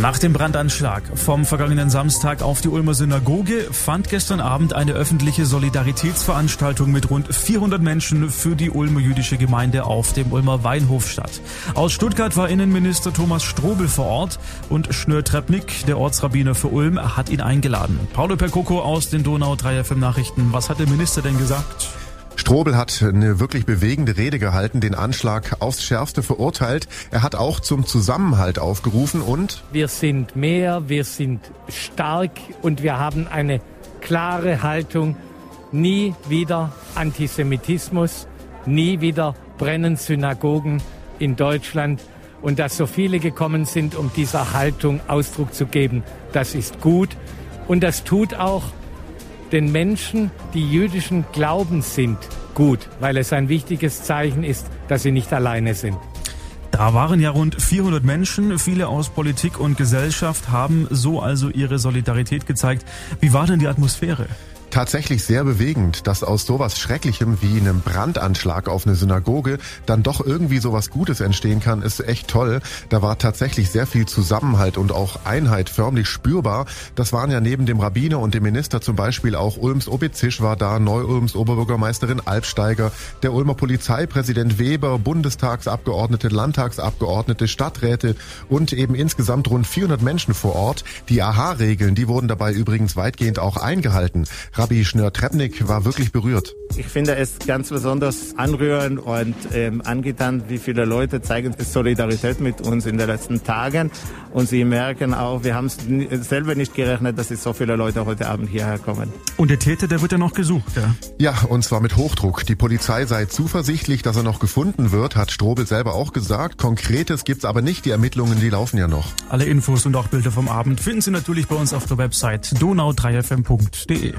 Nach dem Brandanschlag vom vergangenen Samstag auf die Ulmer Synagoge fand gestern Abend eine öffentliche Solidaritätsveranstaltung mit rund 400 Menschen für die Ulmer jüdische Gemeinde auf dem Ulmer Weinhof statt. Aus Stuttgart war Innenminister Thomas Strobel vor Ort und Schnör Trepnik, der Ortsrabbiner für Ulm, hat ihn eingeladen. Paulo Percoco aus den Donau 3 FM Nachrichten. Was hat der Minister denn gesagt? Strobel hat eine wirklich bewegende Rede gehalten, den Anschlag aufs Schärfste verurteilt. Er hat auch zum Zusammenhalt aufgerufen und wir sind mehr, wir sind stark und wir haben eine klare Haltung. Nie wieder Antisemitismus, nie wieder brennen Synagogen in Deutschland. Und dass so viele gekommen sind, um dieser Haltung Ausdruck zu geben, das ist gut. Und das tut auch den Menschen, die jüdischen Glaubens sind, gut, weil es ein wichtiges Zeichen ist, dass sie nicht alleine sind. Da waren ja rund 400 Menschen, viele aus Politik und Gesellschaft haben so also ihre Solidarität gezeigt. Wie war denn die Atmosphäre? Tatsächlich sehr bewegend, dass aus sowas Schrecklichem wie einem Brandanschlag auf eine Synagoge dann doch irgendwie sowas Gutes entstehen kann, ist echt toll. Da war tatsächlich sehr viel Zusammenhalt und auch Einheit förmlich spürbar. Das waren ja neben dem Rabbiner und dem Minister zum Beispiel auch Ulms Obezisch war da, Neu-Ulms Oberbürgermeisterin Albsteiger, der Ulmer Polizeipräsident Weber, Bundestagsabgeordnete, Landtagsabgeordnete, Stadträte und eben insgesamt rund 400 Menschen vor Ort. Die AHA-Regeln, die wurden dabei übrigens weitgehend auch eingehalten. Rabbi Schnör-Trepnik war wirklich berührt. Ich finde es ganz besonders anrührend und ähm, angetan, wie viele Leute zeigen Solidarität mit uns in den letzten Tagen. Und sie merken auch, wir haben es selber nicht gerechnet, dass es so viele Leute heute Abend hierher kommen. Und der Täter, der wird ja noch gesucht, ja? Ja, und zwar mit Hochdruck. Die Polizei sei zuversichtlich, dass er noch gefunden wird, hat Strobel selber auch gesagt. Konkretes gibt's aber nicht. Die Ermittlungen, die laufen ja noch. Alle Infos und auch Bilder vom Abend finden Sie natürlich bei uns auf der Website donau3fm.de.